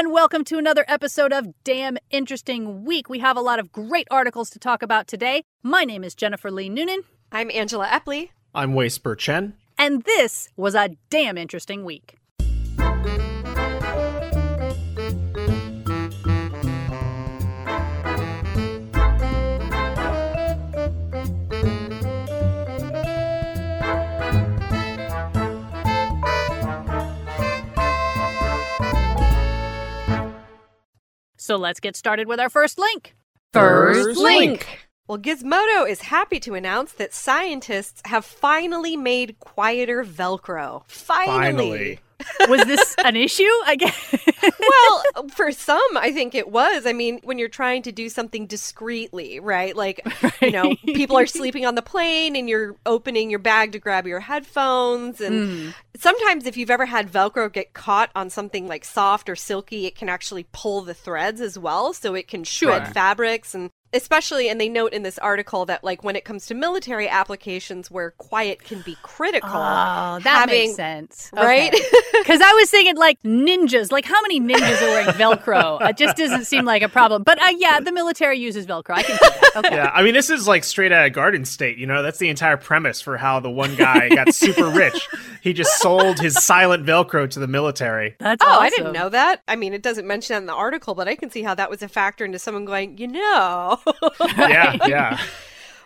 and welcome to another episode of Damn Interesting Week. We have a lot of great articles to talk about today. My name is Jennifer Lee Noonan, I'm Angela Epley. I'm Whisper Chen. and this was a damn interesting week. So let's get started with our first link. First link. Well, Gizmodo is happy to announce that scientists have finally made quieter Velcro. Finally. Finally. Was this an issue? I guess. well, for some, I think it was. I mean, when you're trying to do something discreetly, right? Like, you know, people are sleeping on the plane and you're opening your bag to grab your headphones. And Mm. sometimes, if you've ever had Velcro get caught on something like soft or silky, it can actually pull the threads as well. So it can shred Sure. fabrics and especially and they note in this article that like when it comes to military applications where quiet can be critical Oh, that having- makes sense. right Because I was thinking like ninjas. Like how many ninjas are wearing Velcro? It just doesn't seem like a problem. But uh, yeah, the military uses Velcro. I can see that. Okay. Yeah, I mean, this is like straight out of Garden State. You know, that's the entire premise for how the one guy got super rich. He just sold his silent Velcro to the military. That's Oh, awesome. I didn't know that. I mean, it doesn't mention that in the article, but I can see how that was a factor into someone going, you know. Yeah, yeah.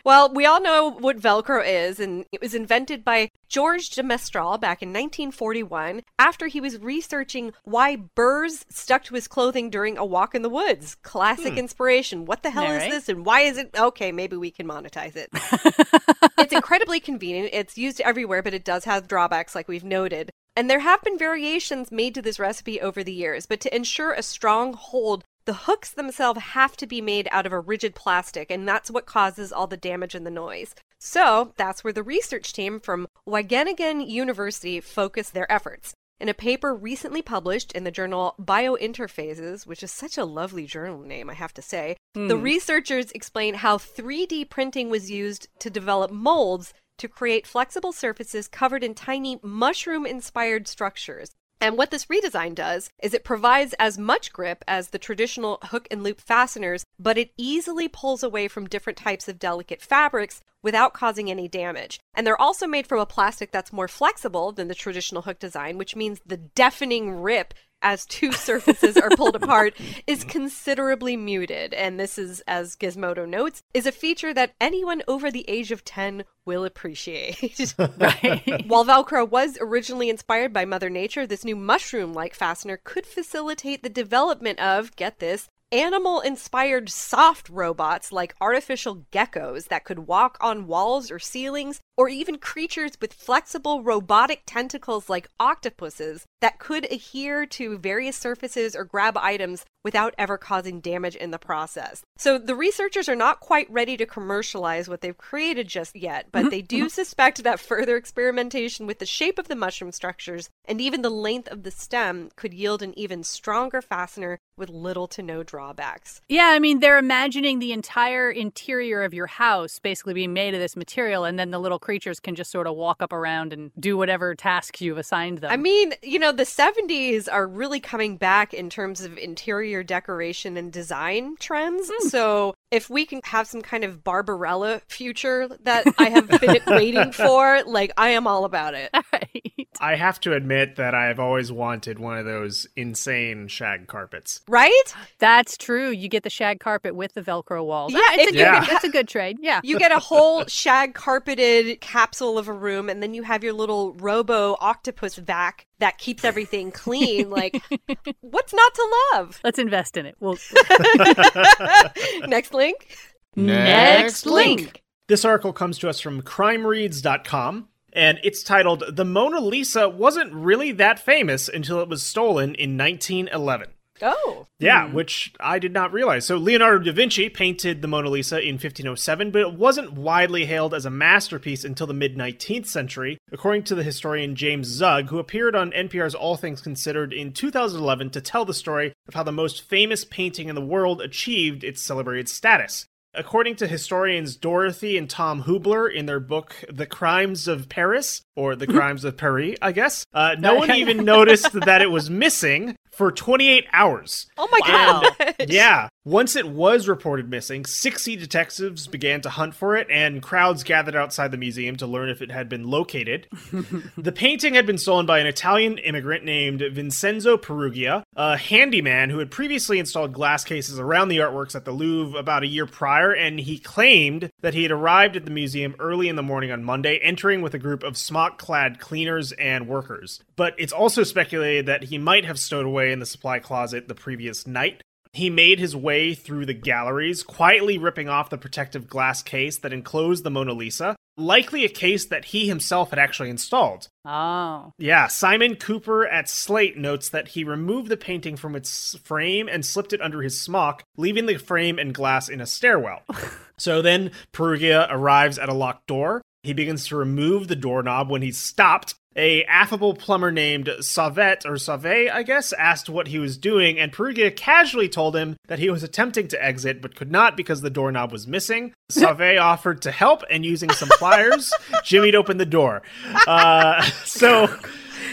well, we all know what Velcro is, and it was invented by George de Mestral back in 1941 after he was researching why burrs stuck to his clothing during a walk in the woods. Classic hmm. inspiration. What the hell Alright. is this, and why is it? Okay, maybe we can monetize it. it's incredibly convenient. It's used everywhere, but it does have drawbacks, like we've noted. And there have been variations made to this recipe over the years, but to ensure a strong hold, the hooks themselves have to be made out of a rigid plastic, and that's what causes all the damage and the noise. So that's where the research team from Wageningen University focused their efforts. In a paper recently published in the journal Biointerphases, which is such a lovely journal name, I have to say, hmm. the researchers explain how 3D printing was used to develop molds to create flexible surfaces covered in tiny mushroom inspired structures. And what this redesign does is it provides as much grip as the traditional hook and loop fasteners, but it easily pulls away from different types of delicate fabrics without causing any damage. And they're also made from a plastic that's more flexible than the traditional hook design, which means the deafening rip as two surfaces are pulled apart is considerably muted. And this is, as Gizmodo notes, is a feature that anyone over the age of 10 will appreciate. Right. While Velcro was originally inspired by Mother Nature, this new mushroom like fastener could facilitate the development of, get this, animal inspired soft robots like artificial geckos that could walk on walls or ceilings, or even creatures with flexible robotic tentacles like octopuses that could adhere to various surfaces or grab items without ever causing damage in the process. So the researchers are not quite ready to commercialize what they've created just yet, but mm-hmm, they do mm-hmm. suspect that further experimentation with the shape of the mushroom structures and even the length of the stem could yield an even stronger fastener with little to no drawbacks. Yeah, I mean, they're imagining the entire interior of your house basically being made of this material, and then the little creatures can just sort of walk up around and do whatever tasks you've assigned them. I mean, you know, the 70s are really coming back in terms of interior decoration and design trends. Hmm. So, if we can have some kind of Barbarella future that I have been waiting for, like, I am all about it. right. I have to admit that I've always wanted one of those insane shag carpets. Right? That's true. You get the shag carpet with the Velcro walls. Yeah, Ah, it's a good, Yeah. that's a good trade. Yeah. You get a whole shag carpeted capsule of a room, and then you have your little robo octopus vac that keeps everything clean. Like, what's not to love? Let's invest in it. We'll Next link. Next link. This article comes to us from crimereads.com, and it's titled The Mona Lisa Wasn't Really That Famous Until It Was Stolen in 1911. Oh. Yeah, hmm. which I did not realize. So Leonardo da Vinci painted the Mona Lisa in 1507, but it wasn't widely hailed as a masterpiece until the mid 19th century, according to the historian James Zug, who appeared on NPR's All Things Considered in 2011 to tell the story of how the most famous painting in the world achieved its celebrated status. According to historians Dorothy and Tom Hoobler in their book The Crimes of Paris, or The Crimes of Paris, I guess, uh, no one even noticed that it was missing for 28 hours. Oh my Wow. god. Yeah. Once it was reported missing, 60 detectives began to hunt for it, and crowds gathered outside the museum to learn if it had been located. the painting had been stolen by an Italian immigrant named Vincenzo Peruggia, a handyman who had previously installed glass cases around the artworks at the Louvre about a year prior, and he claimed that he had arrived at the museum early in the morning on Monday, entering with a group of smock clad cleaners and workers. But it's also speculated that he might have stowed away in the supply closet the previous night. He made his way through the galleries, quietly ripping off the protective glass case that enclosed the Mona Lisa, likely a case that he himself had actually installed. Oh. Yeah, Simon Cooper at Slate notes that he removed the painting from its frame and slipped it under his smock, leaving the frame and glass in a stairwell. so then Peruggia arrives at a locked door. He begins to remove the doorknob when he's stopped. A affable plumber named Savet or Save, I guess, asked what he was doing, and Peruggia casually told him that he was attempting to exit but could not because the doorknob was missing. Save offered to help, and using some pliers, Jimmy'd open the door. Uh, so,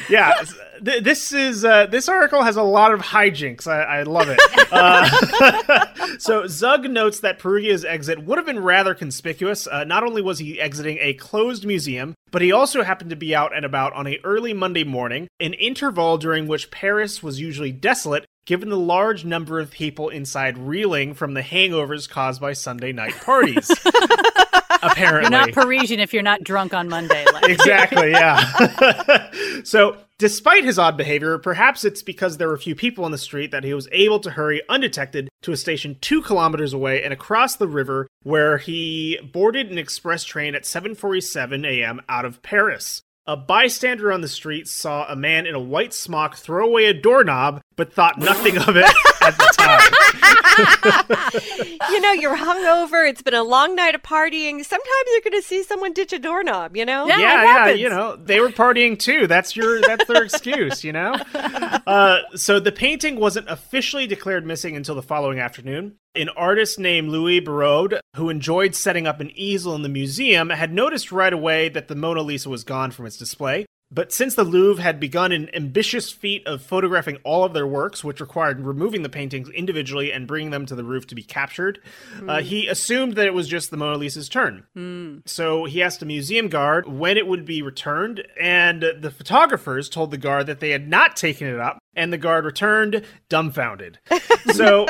yeah, th- this is uh, this article has a lot of hijinks. I, I love it. Uh, so Zug notes that Peruggia's exit would have been rather conspicuous. Uh, not only was he exiting a closed museum, but he also happened to be out and about on a early Monday morning, an interval during which Paris was usually desolate. Given the large number of people inside reeling from the hangovers caused by Sunday night parties, apparently, You're not Parisian if you're not drunk on Monday. Like, exactly, yeah. so, despite his odd behavior, perhaps it's because there were few people in the street that he was able to hurry undetected to a station two kilometers away and across the river, where he boarded an express train at 7:47 a.m. out of Paris. A bystander on the street saw a man in a white smock throw away a doorknob, but thought nothing of it at the time. you know, you're hungover. It's been a long night of partying. Sometimes you're going to see someone ditch a doorknob, you know? Yeah. yeah, yeah, you know, they were partying too. That's your that's their excuse, you know. Uh, so the painting wasn't officially declared missing until the following afternoon. An artist named Louis Béroud, who enjoyed setting up an easel in the museum, had noticed right away that the Mona Lisa was gone from its display. But since the Louvre had begun an ambitious feat of photographing all of their works, which required removing the paintings individually and bringing them to the roof to be captured, uh, he assumed that it was just the Mona Lisa's turn. So he asked a museum guard when it would be returned, and the photographers told the guard that they had not taken it up, and the guard returned dumbfounded. So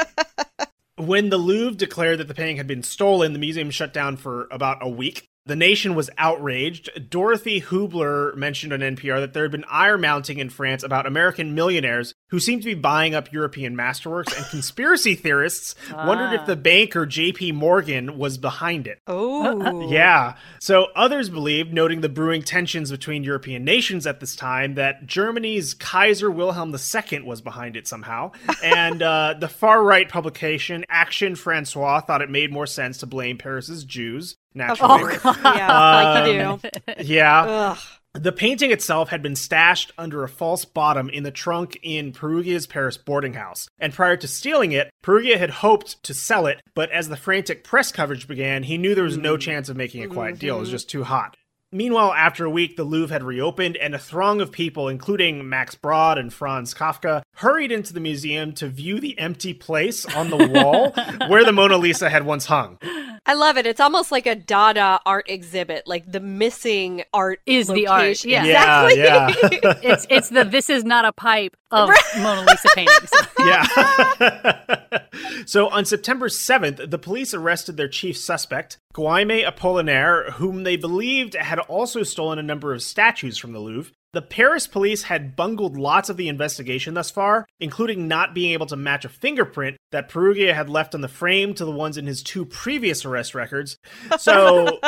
when the Louvre declared that the painting had been stolen, the museum shut down for about a week. The nation was outraged. Dorothy Hoobler mentioned on NPR that there had been ire mounting in France about American millionaires who seemed to be buying up European masterworks, and conspiracy theorists wondered if the banker JP Morgan was behind it. Oh. Yeah. So others believed, noting the brewing tensions between European nations at this time, that Germany's Kaiser Wilhelm II was behind it somehow. And uh, the far right publication Action Française thought it made more sense to blame Paris's Jews. Naturally. Yeah, like you Um, do. yeah. Ugh. The painting itself had been stashed under a false bottom in the trunk in Peruggia's Paris boarding house. And prior to stealing it, Peruggia had hoped to sell it, but as the frantic press coverage began, he knew there was no chance of making a quiet deal. It was just too hot. Meanwhile, after a week, the Louvre had reopened, and a throng of people, including Max Brod and Franz Kafka, hurried into the museum to view the empty place on the wall where the Mona Lisa had once hung. I love it. It's almost like a Dada art exhibit, like the missing art Is the art, yeah. Exactly. Yeah, it's it's the this is not a pipe of Mona Lisa paintings. yeah. so on September 7th, the police arrested their chief suspect, Guillaume Apollinaire, whom they believed had also stolen a number of statues from the Louvre. The Paris police had bungled lots of the investigation thus far, including not being able to match a fingerprint that Peruggia had left on the frame to the ones in his two previous arrest records. So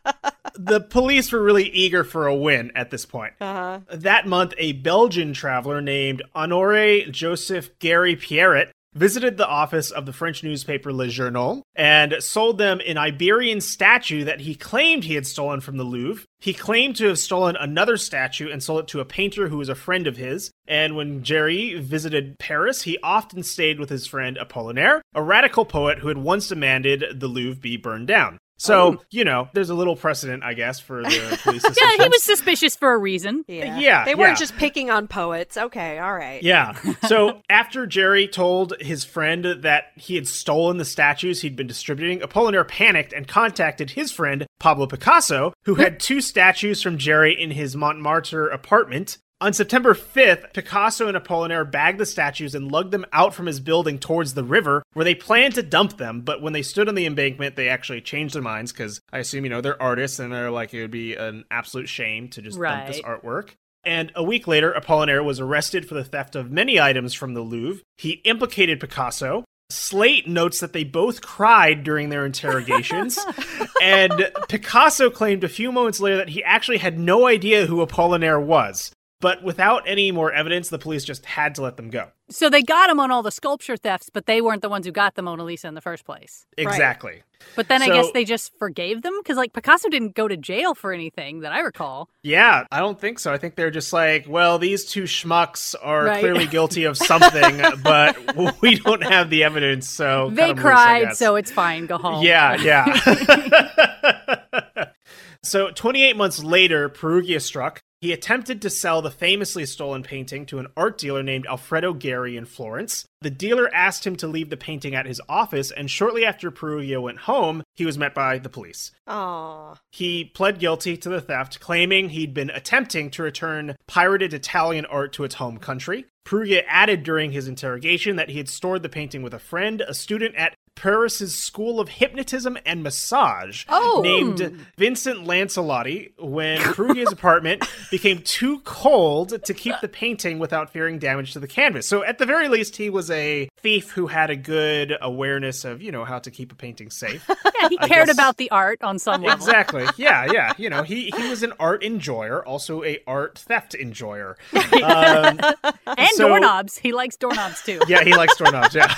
the police were really eager for a win at this point. Uh-huh. That month, a Belgian traveler named Honore Joseph Gary Pierret visited the office of the French newspaper Le Journal and sold them an Iberian statue that he claimed he had stolen from the Louvre. He claimed to have stolen another statue and sold it to a painter who was a friend of his. And when Jerry visited Paris, he often stayed with his friend Apollinaire, a radical poet who had once demanded the Louvre be burned down. So, oh. you know, there's a little precedent, I guess, for the police Yeah, he was suspicious for a reason. Yeah. Yeah, They weren't yeah. just picking on poets. Okay, all right. Yeah. So after Jerry told his friend that he had stolen the statues he'd been distributing, Apollinaire panicked and contacted his friend Pablo Picasso, who had two statues from Jerry in his Montmartre apartment. On September 5th, Picasso and Apollinaire bagged the statues and lugged them out from his building towards the river, where they planned to dump them. But when they stood on the embankment, they actually changed their minds because I assume, you know, they're artists and they're like, it would be an absolute shame to just dump this artwork. And a week later, Apollinaire was arrested for the theft of many items from the Louvre. He implicated Picasso. Slate notes that they both cried during their interrogations. and Picasso claimed a few moments later that he actually had no idea who Apollinaire was. But without any more evidence, the police just had to let them go. So they got him on all the sculpture thefts, but they weren't the ones who got the Mona Lisa in the first place. Exactly. But then I guess they just forgave them because, like, Picasso didn't go to jail for anything that I recall. Yeah, I don't think so. I think they're just like, well, these two schmucks are Right. clearly guilty of something, but we don't have the evidence, so they cut 'em loose, cried, so it's fine. Go home. Yeah, yeah. so 28 months later, Perugia struck. He attempted to sell the famously stolen painting to an art dealer named Alfredo Geri in Florence. The dealer asked him to leave the painting at his office, and shortly after Peruggia went home, he was met by the police. Aw. He pled guilty to the theft, claiming he'd been attempting to return pirated Italian art to its home country. Peruggia added during his interrogation that he had stored the painting with a friend, a student at Paris's School of Hypnotism and Massage, Oh. named Vincent Lancelotti, when Peruggia's apartment became too cold to keep the painting without fearing damage to the canvas. So, at the very least, he was a thief who had a good awareness of, you know, how to keep a painting safe. Yeah, he I cared guess- about the art on some level. Exactly. Yeah, yeah. You know, he he was an art enjoyer, also a art theft enjoyer. Um, And So- doorknobs. He likes doorknobs too. yeah, he likes doorknobs. Yeah.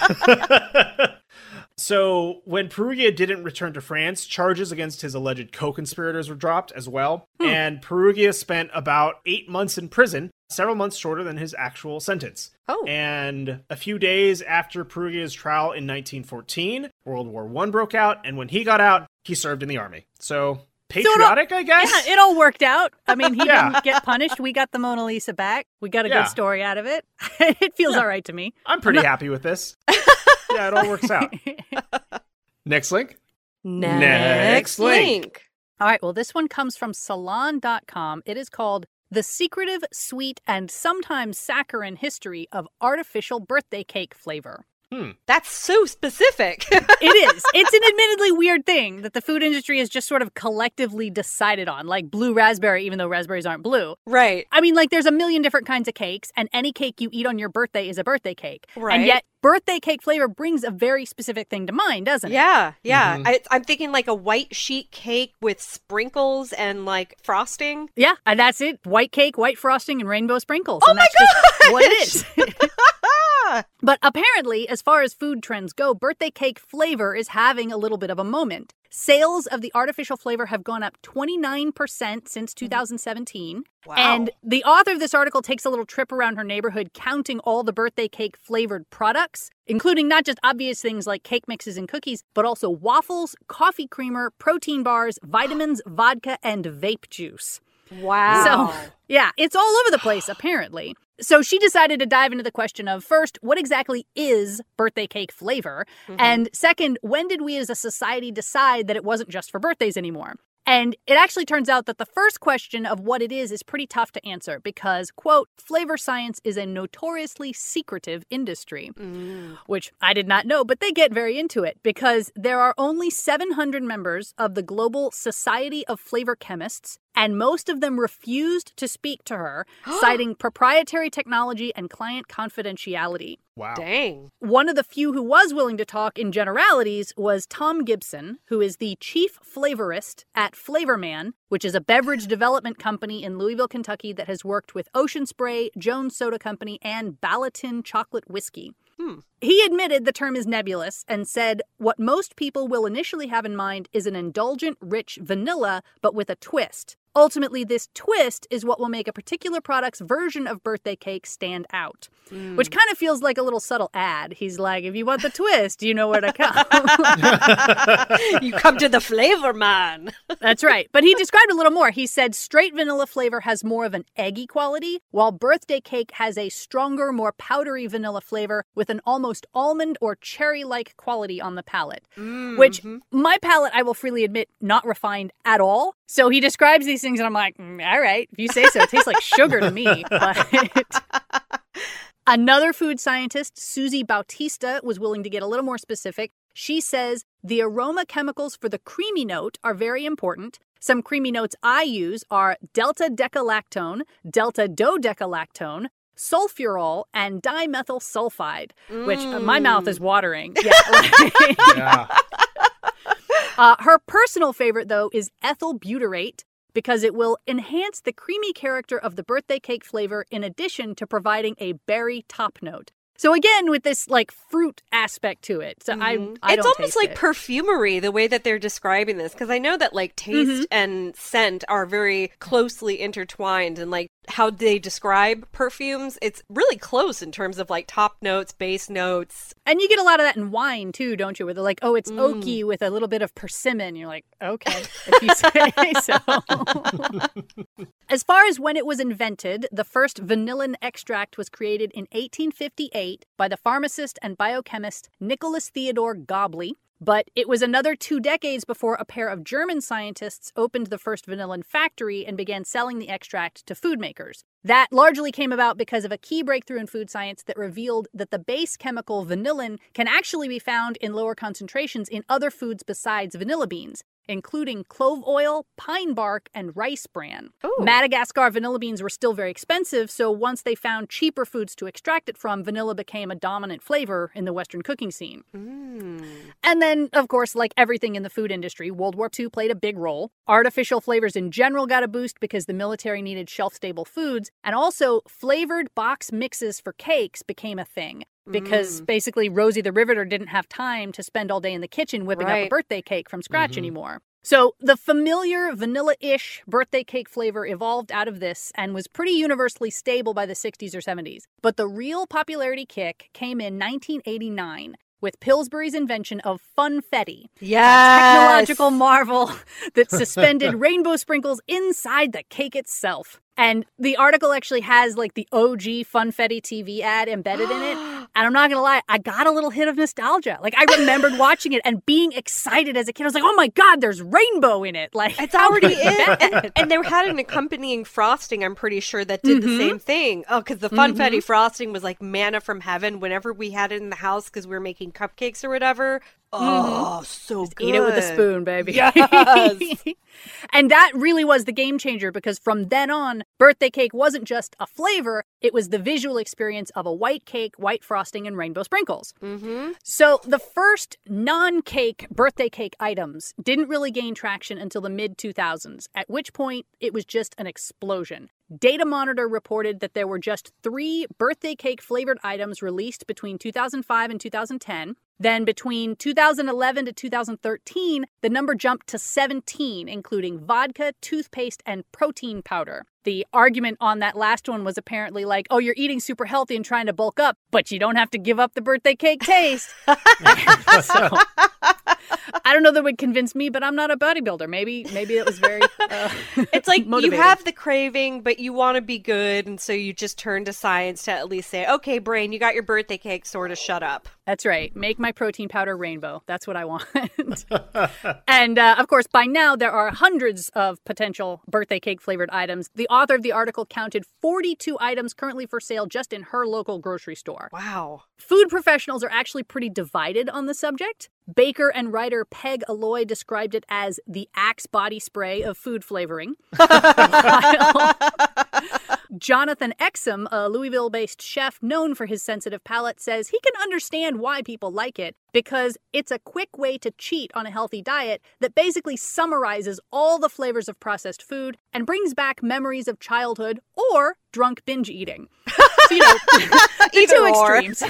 So when Peruggia didn't return to France, charges against his alleged co-conspirators were dropped as well, hmm. and Peruggia spent about eight months in prison, several months shorter than his actual sentence. Oh. And a few days after Peruggia's trial in 1914, World War One broke out, and when he got out, he served in the army. So patriotic, I guess. Yeah, it all worked out. I mean, he Yeah. didn't get punished. We got the Mona Lisa back. We got a Yeah. good story out of it. it feels all right to me. I'm pretty happy with this. yeah, it all works out. Next link. Next link. All right, well, this one comes from salon.com. It is called The Secretive, Sweet, and Sometimes Saccharine History of Artificial Birthday Cake Flavor. That's so specific. It is. It's an admittedly weird thing that the food industry has just sort of collectively decided on, like blue raspberry, even though raspberries aren't blue. right. I mean, like, there's a million different kinds of cakes, and any cake you eat on your birthday is a birthday cake. Right. And yet, birthday cake flavor brings a very specific thing to mind, doesn't it? Yeah, yeah. Mhm. I, I'm thinking like a white sheet cake with sprinkles and like frosting. Yeah, and that's it. White cake, white frosting, and rainbow sprinkles. Oh and my that's just what it is. But apparently, as far as food trends go, birthday cake flavor is having a little bit of a moment. Sales of the artificial flavor have gone up 29% since mm-hmm. 2017. wow. And the author of this article takes a little trip around her neighborhood counting all the birthday cake flavored products, including not just obvious things like cake mixes and cookies, but also waffles, coffee creamer, protein bars, vitamins, vodka, and vape juice. wow. So, yeah, it's all over the place, apparently. So she decided to dive into the question of first, what exactly is birthday cake flavor? And second, when did we as a society decide that it wasn't just for birthdays anymore? And it actually turns out that the first question of what it is is pretty tough to answer because, quote, flavor science is a notoriously secretive industry Mm. which I did not know, but they get very into it because there are only 700 members of the Global Society of Flavor Chemists, and most of them refused to speak to her, citing proprietary technology and client confidentiality. Wow. Dang. One of the few who was willing to talk in generalities was Tom Gibson, who is the chief flavorist at Flavorman, which is a beverage development company in Louisville, Kentucky that has worked with Ocean Spray, Jones Soda Company, and Ballotin Chocolate Whiskey. Hmm. He admitted the term is nebulous and said what most people will initially have in mind is an indulgent, rich vanilla, but with a twist. Ultimately, this twist is what will make a particular product's version of birthday cake stand out. Mm. Which kind of feels like a little subtle ad. He's like, if you want the twist, you know where to come. you come to the flavor man. That's right. But he described a little more. He said straight vanilla flavor has more of an eggy quality, while birthday cake has a stronger, more powdery vanilla flavor with an almost almond or cherry like quality on the palate. Which my palate, I will freely admit, not refined at all. So he describes these things, and I'm like, "Mm, all right, if you say so. It tastes like sugar to me. But Another food scientist, Susie Bautista, was willing to get a little more specific. She says the aroma chemicals for the creamy note are very important. Some creamy notes I use are delta decalactone, delta dodecalactone, sulfurol, and dimethyl sulfide, which uh, my mouth is watering. Yeah. yeah. Uh, her personal favorite, though, is ethyl butyrate because it will enhance the creamy character of the birthday cake flavor in addition to providing a berry top note. So again, with this like fruit aspect to it, so I, I Mm-hmm. it's almost like it. perfumery the way that they're describing this because i know that like taste Mm-hmm. and scent are very closely intertwined and like how they describe perfumes it's really close in terms of like top notes base notes and you get a lot of that in wine too, don't you? Where they're like, "Oh, it's Mm. oaky with a little bit of persimmon." You're like, "Okay, if you say so." as far as when it was invented, the first vanillin extract was created in 1858 by the pharmacist and biochemist Nicholas Theodore Gobley. But it was another two decades before a pair of German scientists opened the first vanillin factory and began selling the extract to food makers. That largely came about because of a key breakthrough in food science that revealed that the base chemical vanillin can actually be found in lower concentrations in other foods besides vanilla beans, including clove oil, pine bark, and rice bran. Ooh. Madagascar vanilla beans were still very expensive, so once they found cheaper foods to extract it from, vanilla became a dominant flavor in the Western cooking scene. Mm. And then, of course, like everything in the food industry, World War II played a big role. Artificial flavors in general got a boost because the military needed shelf stable foods. And also, flavored box mixes for cakes became a thing because mm. basically Rosie the Riveter didn't have time to spend all day in the kitchen whipping up a birthday cake from scratch mm-hmm. anymore. So, the familiar vanilla ish birthday cake flavor evolved out of this and was pretty universally stable by the 60s or 70s. But the real popularity kick came in 1989 with Pillsbury's invention of funfetti, yes technological marvel that suspended rainbow sprinkles inside the cake itself. And the article actually has like the OG Funfetti TV ad embedded in it. And I'm not gonna lie, I got a little hit of nostalgia. Like I remembered watching it and being excited as a kid. I was like, "Oh my god, there's rainbow in it!" Like It's already in, and, and they had an accompanying frosting. I'm pretty sure that did Mm-hmm. the same thing. Oh, because the funfetti frosting was like manna from heaven. Whenever we had it in the house, because we were making cupcakes or whatever. Oh, so good. Mm-hmm. Eat it with a spoon, baby. Yes. and that really was the game changer because from then on, birthday cake wasn't just a flavor, it was the visual experience of a white cake, white frosting, and rainbow sprinkles. Mm-hmm. So the first non cake birthday cake items didn't really gain traction until the mid 2000s, at which point it was just an explosion. Data Monitor reported that there were just three birthday cake flavored items released between 2005 and 2010. Then between 2011 to 2013, the number jumped to 17, including vodka, toothpaste, and protein powder. The argument on that last one was apparently like, oh, you're eating super healthy and trying to bulk up, but you don't have to give up the birthday cake taste. so, I don't know that would convince me, but I'm not a bodybuilder. Maybe, maybe it was very. Uh, It's like you have the craving, but you want to be good, and so you just turn to science to at least say, "Okay, brain, you got your birthday cake. Sort of shut up." That's right. Make my protein powder rainbow. That's what I want. and uh, of course, by now, there are hundreds of potential birthday cake flavored items. The author of the article counted 42 items currently for sale just in her local grocery store. Wow. Food professionals are actually pretty divided on the subject. Baker and writer Peg Alloy described it as the Axe body spray of food flavoring. While Jonathan Exum, a Louisville based chef known for his sensitive palate, says he can understand why people like it because it's a quick way to cheat on a healthy diet that basically summarizes all the flavors of processed food and brings back memories of childhood or drunk binge eating. So, you know, the two extremes.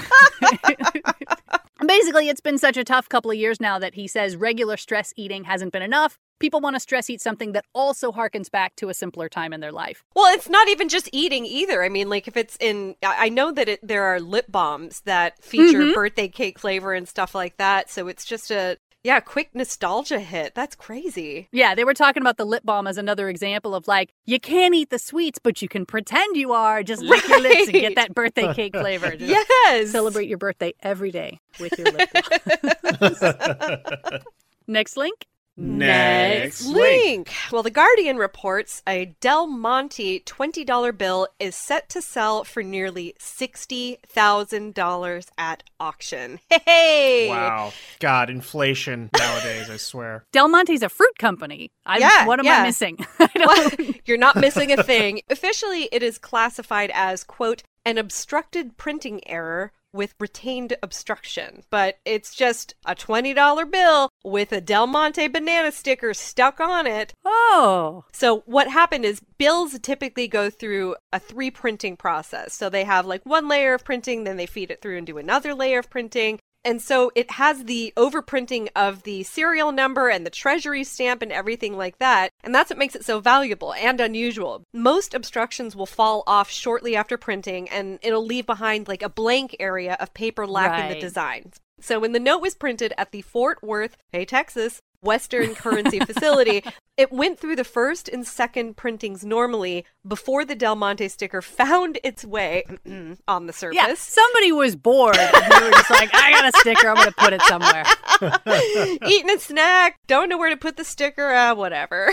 basically, it's been such a tough couple of years now that he says regular stress eating hasn't been enough. People want to stress eat something that also harkens back to a simpler time in their life. Well, it's not even just eating either. I mean, like if it's in, I know that it, there are lip balms that feature Mhm. birthday cake flavor and stuff like that. So it's just a, yeah, quick nostalgia hit. That's crazy. Yeah, they were talking about the lip balm as another example of like, you can't eat the sweets, but you can pretend you are. Just lick your lips and get that birthday cake flavor. Just Yes. Celebrate your birthday every day with your lip balm. Next link. Next link. Link. Well, The Guardian reports a Del Monte $20 bill is set to sell for nearly $60,000 at auction. Hey! Wow. God, inflation nowadays, I swear. Del Monte's a fruit company. I, Yeah, what am yeah. I missing? I Well, You're not missing a thing. Officially, it is classified as, quote, an obstructed printing error with retained obstruction. But it's just a $20 bill with a Del Monte banana sticker stuck on it. oh, So what happened is bills typically go through a three printing process. So they have like one layer of printing, then they feed it through and do another layer of printing. And so it has the overprinting of the serial number and the treasury stamp and everything like that. And that's what makes it so valuable and unusual. Most obstructions will fall off shortly after printing and it'll leave behind like a blank area of paper lacking the Right. designs. So when the note was printed at the Fort Worth, hey Texas, Western Currency Facility, it went through the first and second printings normally before the Del Monte sticker found its way on the surface. yeah. Somebody was bored. And they were just like, I got a sticker. I'm going to put it somewhere. Eating a snack, don't know where to put the sticker, uh, whatever.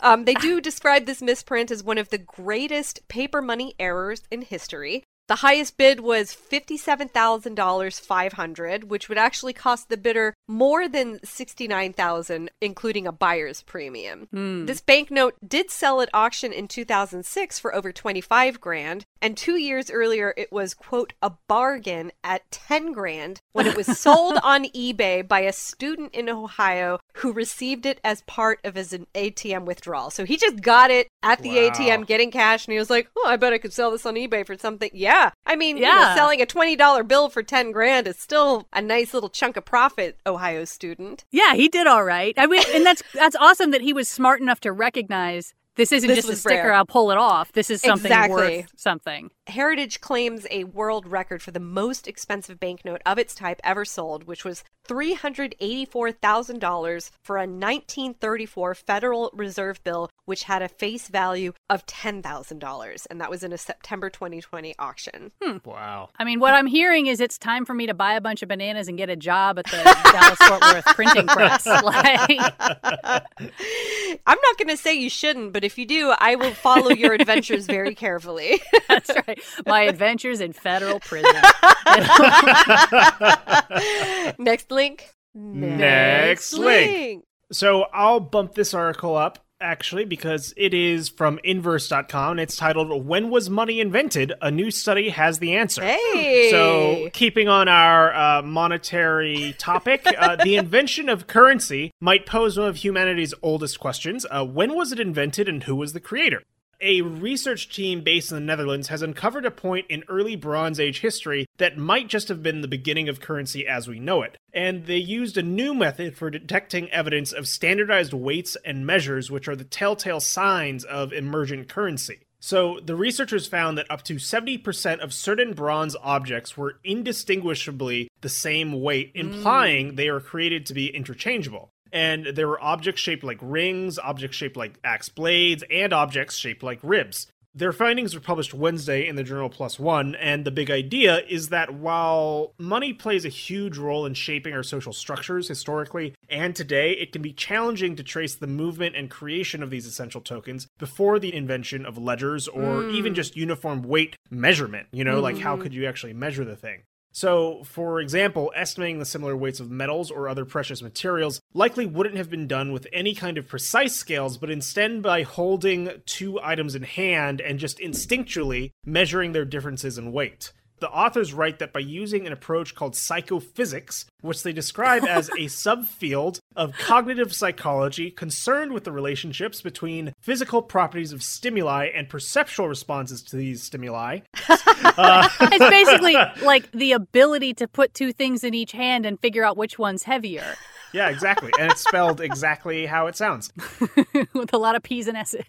um, they do describe this misprint as one of the greatest paper money errors in history. The highest bid was 57,500, which would actually cost the bidder more than 69,000, including a buyer's premium. Hmm. This banknote did sell at auction in 2006 for over 25 grand, and 2 years earlier it was quote a bargain at 10 grand when it was sold on eBay by a student in Ohio who received it as part of his ATM withdrawal. So he just got it at the Wow. ATM getting cash and he was like, "Oh, I bet I could sell this on eBay for something." Yeah. I mean, you know, Yeah. selling a $20 bill for 10 grand is still a nice little chunk of profit, Ohio student. Yeah, he did all right. I mean, and that's that's awesome that he was smart enough to recognize this isn't This just a sticker. rare. I'll pull it off. This is something Exactly. worth something. Heritage claims a world record for the most expensive banknote of its type ever sold, which was $384,000 for a 1934 Federal Reserve bill, which had a face value of $10,000. And that was in a September 2020 auction. Hmm. Wow. I mean, what I'm hearing is it's time for me to buy a bunch of bananas and get a job at the Dallas Fort Worth printing press. Like, I'm not going to say you shouldn't, but if you do, I will follow your adventures very carefully. that's right. My adventures in federal prison. Next link. Next link. So I'll bump this article up actually because it is from inverse.com. It's titled When Was Money Invented? A New Study Has the Answer. Hey. So, keeping on our uh, monetary topic, uh, the invention of currency might pose one of humanity's oldest questions. Uh, when was it invented and who was the creator? A research team based in the Netherlands has uncovered a point in early Bronze Age history that might just have been the beginning of currency as we know it. And they used a new method for detecting evidence of standardized weights and measures, which are the telltale signs of emergent currency. So, the researchers found that up to 70% of certain bronze objects were indistinguishably the same weight, implying mm. they are created to be interchangeable. And there were objects shaped like rings, objects shaped like axe blades, and objects shaped like ribs. Their findings were published Wednesday in the journal PLOS ONE, and the big idea is that while money plays a huge role in shaping our social structures historically and today, it can be challenging to trace the movement and creation of these essential tokens before the invention of ledgers or even hmm. just uniform weight measurement. You know, like how hmm. could you actually measure the thing? So, for example, estimating the similar weights of metals or other precious materials likely wouldn't have been done with any kind of precise scales, but instead by holding two items in hand and just instinctually measuring their differences in weight. The authors write that by using an approach called psychophysics, which they describe as a subfield of cognitive psychology concerned with the relationships between physical properties of stimuli and perceptual responses to these stimuli. uh, it's basically like the ability to put two things in each hand and figure out which one's heavier. Yeah, exactly. And it's spelled exactly how it sounds. With a lot of P's and S's.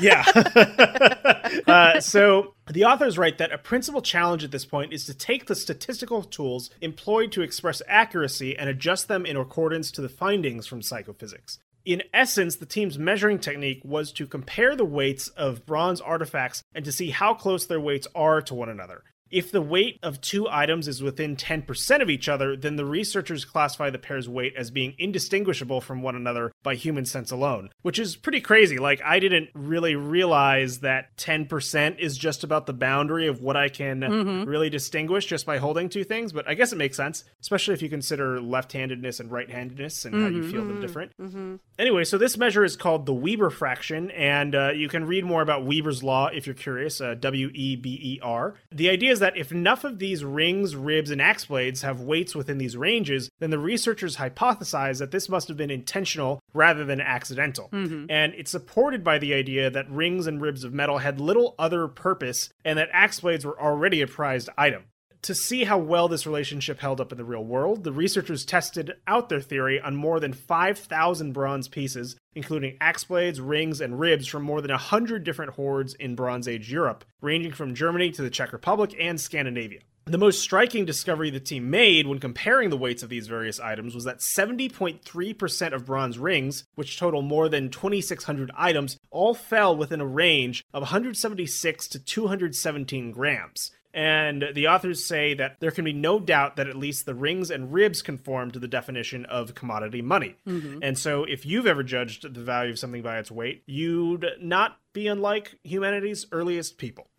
yeah. uh, so the authors write that a principal challenge at this point is to take the statistical tools employed to express accuracy and adjust them in accordance to the findings from psychophysics. In essence, the team's measuring technique was to compare the weights of bronze artifacts and to see how close their weights are to one another. If the weight of two items is within 10% of each other, then the researchers classify the pair's weight as being indistinguishable from one another by human sense alone, which is pretty crazy. Like, I didn't really realize that 10% is just about the boundary of what I can mm-hmm. really distinguish just by holding two things, but I guess it makes sense, especially if you consider left handedness and right handedness and mm-hmm. how you feel them mm-hmm. different. Mm-hmm. Anyway, so this measure is called the Weber fraction, and uh, you can read more about Weber's law if you're curious, uh, W E B E R. The idea is that if enough of these rings, ribs, and axe blades have weights within these ranges, then the researchers hypothesize that this must have been intentional rather than accidental. Mm-hmm. And it's supported by the idea that rings and ribs of metal had little other purpose and that axe blades were already a prized item. To see how well this relationship held up in the real world, the researchers tested out their theory on more than 5,000 bronze pieces, including axe blades, rings, and ribs from more than 100 different hoards in Bronze Age Europe, ranging from Germany to the Czech Republic and Scandinavia. The most striking discovery the team made when comparing the weights of these various items was that 70.3% of bronze rings, which total more than 2,600 items, all fell within a range of 176 to 217 grams. And the authors say that there can be no doubt that at least the rings and ribs conform to the definition of commodity money. Mm-hmm. And so, if you've ever judged the value of something by its weight, you'd not be unlike humanity's earliest people.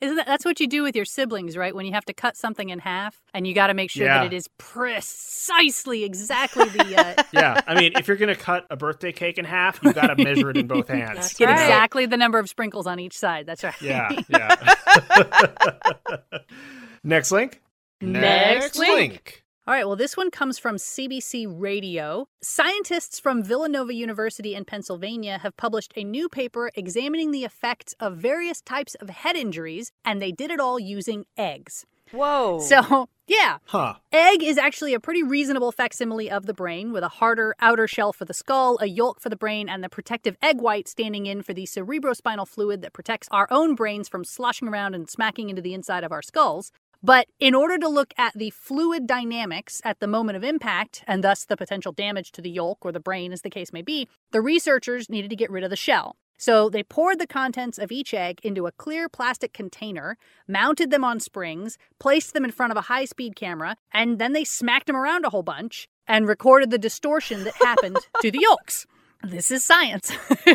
Isn't that that's what you do with your siblings, right? When you have to cut something in half, and you got to make sure yeah. that it is precisely exactly the. Uh... yeah, I mean, if you're gonna cut a birthday cake in half, you got to measure it in both hands. Get right. exactly the number of sprinkles on each side. That's right. Yeah, yeah. Next link. Next, Next link. link. All right, well, this one comes from CBC Radio. Scientists from Villanova University in Pennsylvania have published a new paper examining the effects of various types of head injuries, and they did it all using eggs. Whoa. So, yeah. Huh. Egg is actually a pretty reasonable facsimile of the brain with a harder outer shell for the skull, a yolk for the brain, and the protective egg white standing in for the cerebrospinal fluid that protects our own brains from sloshing around and smacking into the inside of our skulls. But in order to look at the fluid dynamics at the moment of impact, and thus the potential damage to the yolk or the brain, as the case may be, the researchers needed to get rid of the shell. So they poured the contents of each egg into a clear plastic container, mounted them on springs, placed them in front of a high speed camera, and then they smacked them around a whole bunch and recorded the distortion that happened to the yolks this is science.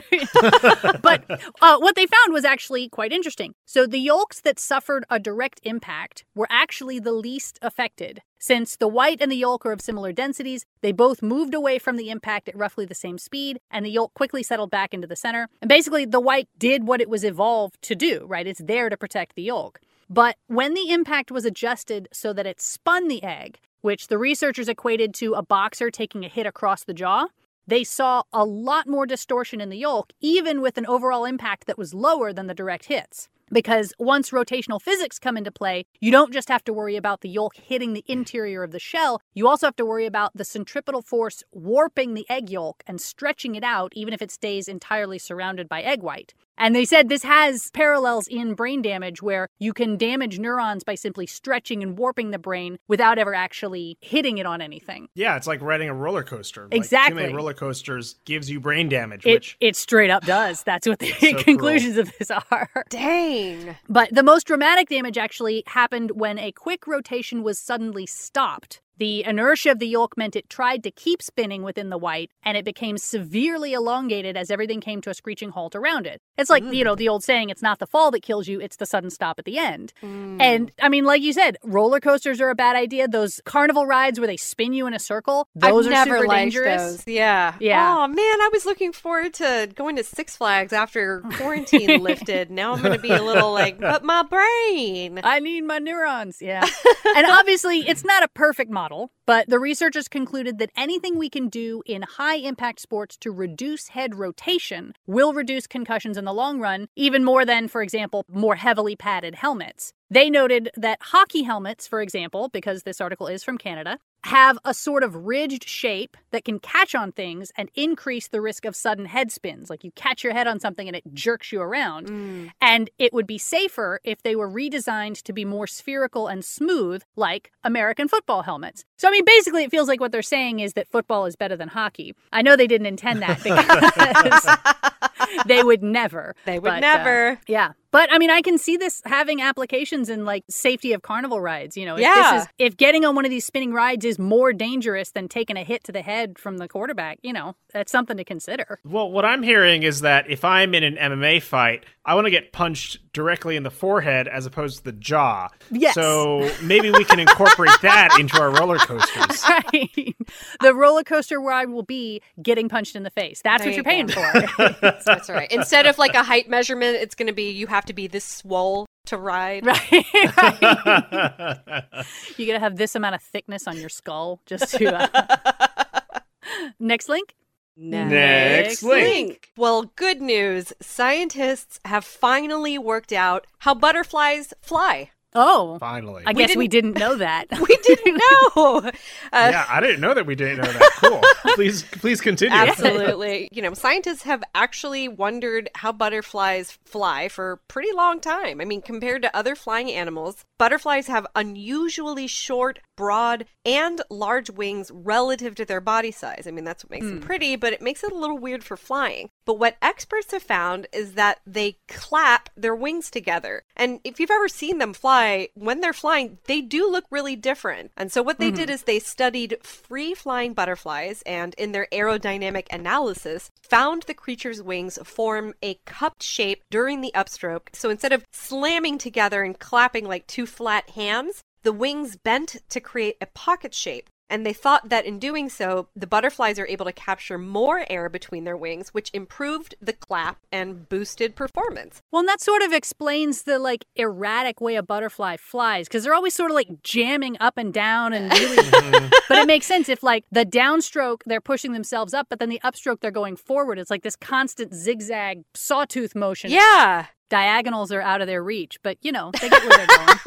but uh, what they found was actually quite interesting. So the yolks that suffered a direct impact were actually the least affected. Since the white and the yolk are of similar densities, they both moved away from the impact at roughly the same speed, and the yolk quickly settled back into the center. And basically, the white did what it was evolved to do, right? It's there to protect the yolk. But when the impact was adjusted so that it spun the egg, which the researchers equated to a boxer taking a hit across the jaw, they saw a lot more distortion in the yolk, even with an overall impact that was lower than the direct hits. Because once rotational physics come into play, you don't just have to worry about the yolk hitting the interior of the shell, you also have to worry about the centripetal force warping the egg yolk and stretching it out, even if it stays entirely surrounded by egg white. And they said this has parallels in brain damage where you can damage neurons by simply stretching and warping the brain without ever actually hitting it on anything. Yeah, it's like riding a roller coaster. Exactly. Like too many roller coasters gives you brain damage, it, which it straight up does. That's what the so conclusions cruel. of this are. Dang. But the most dramatic damage actually happened when a quick rotation was suddenly stopped The inertia of the yolk meant it tried to keep spinning within the white, and it became severely elongated as everything came to a screeching halt around it. It's like, you know, mm. the old saying, it's not the fall that kills you, it's the sudden stop at the end. Mm. And I mean, like you said, roller coasters are a bad idea. Those carnival rides where they spin you in a circle, those I've are never super dangerous. those. Yeah. Yeah. Oh man, I was looking forward to going to Six Flags after quarantine lifted. Now I'm going to be a little like, but my brain. I need my neurons. Yeah. and obviously, it's not a perfect model, model but the researchers concluded that anything we can do in high impact sports to reduce head rotation will reduce concussions in the long run, even more than, for example, more heavily padded helmets. They noted that hockey helmets, for example, because this article is from Canada, have a sort of ridged shape that can catch on things and increase the risk of sudden head spins. Like you catch your head on something and it jerks you around. Mm. And it would be safer if they were redesigned to be more spherical and smooth, like American football helmets. So, I mean, basically, it feels like what they're saying is that football is better than hockey. I know they didn't intend that because they would never. They would but, uh, never. yeah. But I mean, I can see this having applications in like safety of carnival rides. You know, if Yeah. this is if getting on one of these spinning rides is more dangerous than taking a hit to the head from the quarterback, you know, that's something to consider. Well, what I'm hearing is that if I'm in an MMA fight, I want to get punched directly in the forehead as opposed to the jaw. Yes. So maybe we can incorporate that into our roller coasters. Right. The roller coaster where I will be getting punched in the face. That's There what you you're paying go. for. That's right. Instead of like a height measurement, it's going to be you have to be this swole to ride. right. right. You're going to have this amount of thickness on your skull just to. Uh... Next link. Next link. Well, good news. Scientists have finally worked out how butterflies fly. Oh. Finally. I guess we didn't- didn't know that. We didn't know. Uh, yeah, I didn't know that we didn't know that. Cool. please, please continue. Absolutely. You know, scientists have actually wondered how butterflies fly for a pretty long time. I mean, compared to other flying animals, butterflies have unusually short, broad, and large wings relative to their body size. I mean, that's what makes them pretty, but it makes it a little weird for flying. But what experts have found is that they clap their wings together. And if you've ever seen them fly, when they're flying, they do look really different. And so what they mm-hmm. did is they studied free flying butterflies and in their aerodynamic analysis found the creature's wings form a cupped shape during the upstroke. So instead of slamming together and clapping like two flat hands, the wings bent to create a pocket shape. And they thought that in doing so, the butterflies are able to capture more air between their wings, which improved the clap and boosted performance. Well, and that sort of explains the like erratic way a butterfly flies because they're always sort of like jamming up and down and really. Mm-hmm. but it makes sense if like the downstroke they're pushing themselves up, but then the upstroke they're going forward. It's like this constant zigzag sawtooth motion. Yeah. Diagonals are out of their reach, but you know they get where they're going.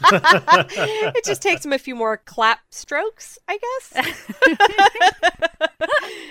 it just takes them a few more clap strokes, I guess.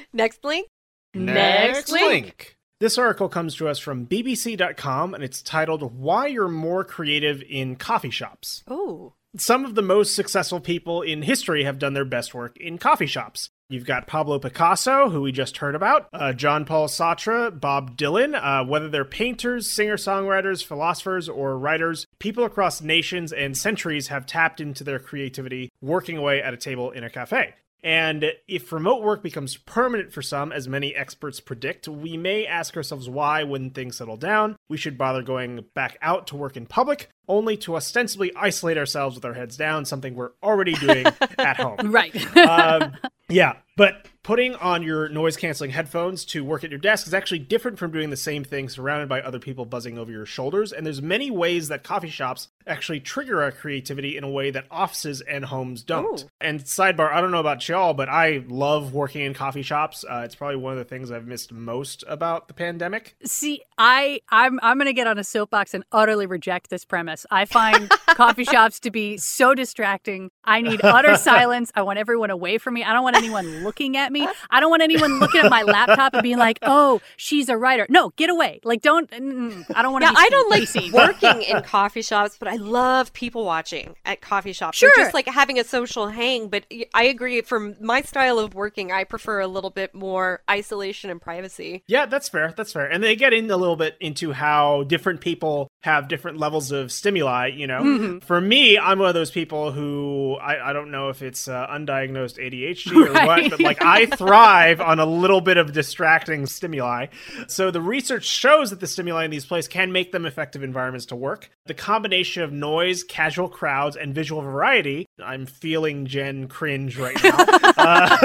Next link. Next link. This article comes to us from BBC.com and it's titled Why You're More Creative in Coffee Shops. Oh. Some of the most successful people in history have done their best work in coffee shops. You've got Pablo Picasso, who we just heard about, uh, John Paul Sartre, Bob Dylan. Uh, whether they're painters, singer songwriters, philosophers, or writers, people across nations and centuries have tapped into their creativity working away at a table in a cafe. And if remote work becomes permanent for some, as many experts predict, we may ask ourselves why, when things settle down, we should bother going back out to work in public, only to ostensibly isolate ourselves with our heads down, something we're already doing at home. right. Um, yeah, but putting on your noise canceling headphones to work at your desk is actually different from doing the same thing surrounded by other people buzzing over your shoulders. And there's many ways that coffee shops actually trigger our creativity in a way that offices and homes don't. Ooh. And sidebar, I don't know about y'all, but I love working in coffee shops. Uh, it's probably one of the things I've missed most about the pandemic. See, I I'm I'm gonna get on a soapbox and utterly reject this premise. I find coffee shops to be so distracting. I need utter silence. I want everyone away from me. I don't want anyone looking at me. I don't want anyone looking at my laptop and being like, "Oh, she's a writer." No, get away. Like, don't. mm, I don't want to. Yeah, be I don't like PC. working in coffee shops, but I love people watching at coffee shops. Sure. Or just like having a social hang. But I agree. From my style of working, I prefer a little bit more isolation and privacy. Yeah, that's fair. That's fair. And they get in a little bit into how different people have different levels of stimuli, you know. Mm-hmm. For me, I'm one of those people who I, I don't know if it's uh, undiagnosed ADHD or right. what, but like I thrive on a little bit of distracting stimuli. So the research shows that the stimuli in these places can make them effective environments to work. The combination of noise, casual crowds, and visual variety, I'm feeling Jen cringe right now. uh,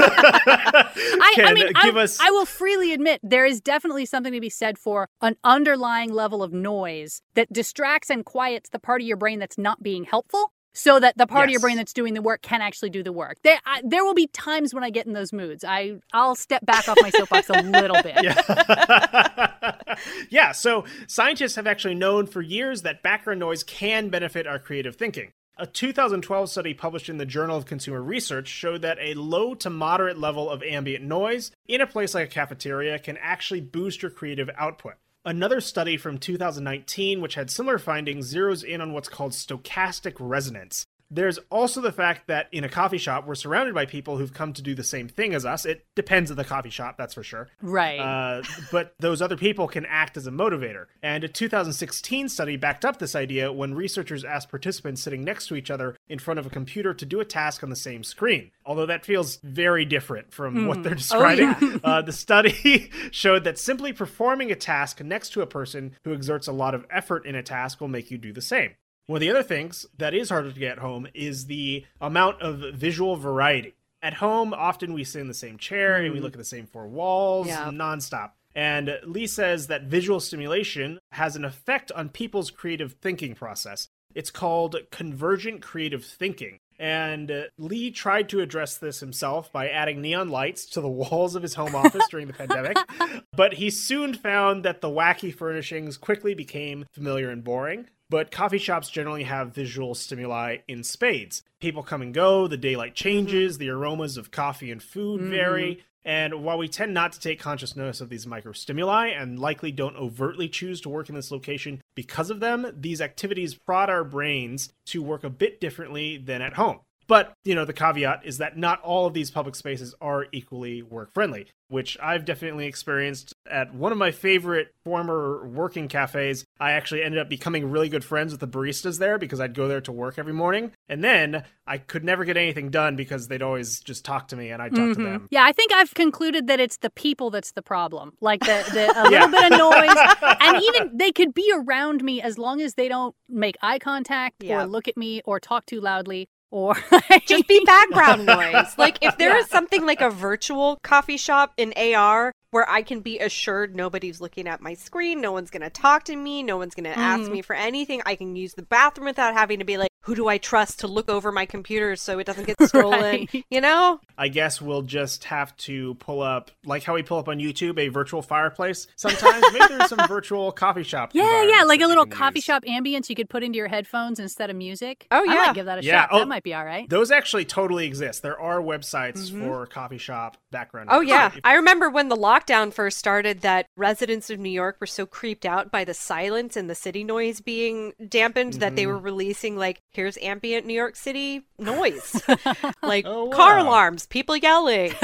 I, I, mean, I, us... I will freely admit there is definitely something to be said for an underlying level of noise that distracts and quiets the part of your brain that's not being helpful so that the part yes. of your brain that's doing the work can actually do the work. There, I, there will be times when I get in those moods. I, I'll step back off my soapbox a little bit. Yeah. yeah. So scientists have actually known for years that background noise can benefit our creative thinking. A 2012 study published in the Journal of Consumer Research showed that a low to moderate level of ambient noise in a place like a cafeteria can actually boost your creative output. Another study from 2019, which had similar findings, zeroes in on what's called stochastic resonance. There's also the fact that in a coffee shop, we're surrounded by people who've come to do the same thing as us. It depends on the coffee shop, that's for sure. Right. Uh, but those other people can act as a motivator. And a 2016 study backed up this idea when researchers asked participants sitting next to each other in front of a computer to do a task on the same screen. Although that feels very different from mm. what they're describing. Oh, yeah. uh, the study showed that simply performing a task next to a person who exerts a lot of effort in a task will make you do the same. One of the other things that is harder to get at home is the amount of visual variety. At home, often we sit in the same chair mm. and we mm. look at the same four walls yeah. nonstop. And Lee says that visual stimulation has an effect on people's creative thinking process. It's called convergent creative thinking. And uh, Lee tried to address this himself by adding neon lights to the walls of his home office during the pandemic. But he soon found that the wacky furnishings quickly became familiar and boring. But coffee shops generally have visual stimuli in spades. People come and go, the daylight changes, the aromas of coffee and food mm. vary. And while we tend not to take conscious notice of these microstimuli and likely don't overtly choose to work in this location because of them, these activities prod our brains to work a bit differently than at home. But, you know, the caveat is that not all of these public spaces are equally work friendly, which I've definitely experienced at one of my favorite former working cafes. I actually ended up becoming really good friends with the baristas there because I'd go there to work every morning. And then I could never get anything done because they'd always just talk to me and I'd talk mm-hmm. to them. Yeah, I think I've concluded that it's the people that's the problem. Like the, the a little bit of noise. and even they could be around me as long as they don't make eye contact yeah. or look at me or talk too loudly or just be background noise. Like if there is something like a virtual coffee shop in AR where I can be assured nobody's looking at my screen, no one's going to talk to me, no one's going to mm. ask me for anything. I can use the bathroom without having to be like, who do I trust to look over my computer so it doesn't get stolen? right. You know? I guess we'll just have to pull up, like how we pull up on YouTube, a virtual fireplace sometimes. Maybe there's some virtual coffee shop. Yeah, yeah, like a little coffee use. shop ambience you could put into your headphones instead of music. Oh, yeah. I might give that a yeah. shot. Oh, that might be all right. Those actually totally exist. There are websites mm-hmm. for coffee shop background. Oh, yeah. I remember when the lockdown first started that residents of New York were so creeped out by the silence and the city noise being dampened mm-hmm. that they mm-hmm. were releasing like here's ambient New York City noise, like oh, wow. car alarms, people yelling.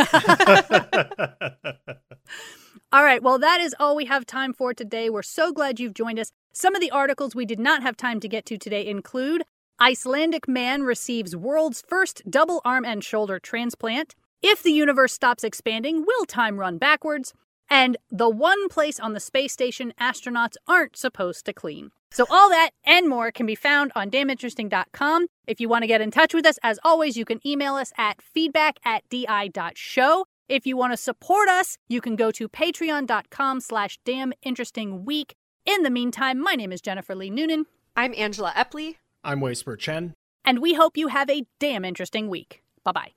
all right, well, that is all we have time for today. We're so glad you've joined us. Some of the articles we did not have time to get to today include Icelandic man receives world's first double arm and shoulder transplant. If the universe stops expanding, will time run backwards? And the one place on the space station astronauts aren't supposed to clean. So, all that and more can be found on damninteresting.com. If you want to get in touch with us, as always, you can email us at feedback at di.show. If you want to support us, you can go to patreon.com slash damninterestingweek. In the meantime, my name is Jennifer Lee Noonan. I'm Angela Epley. I'm Wei Chen. And we hope you have a damn interesting week. Bye bye.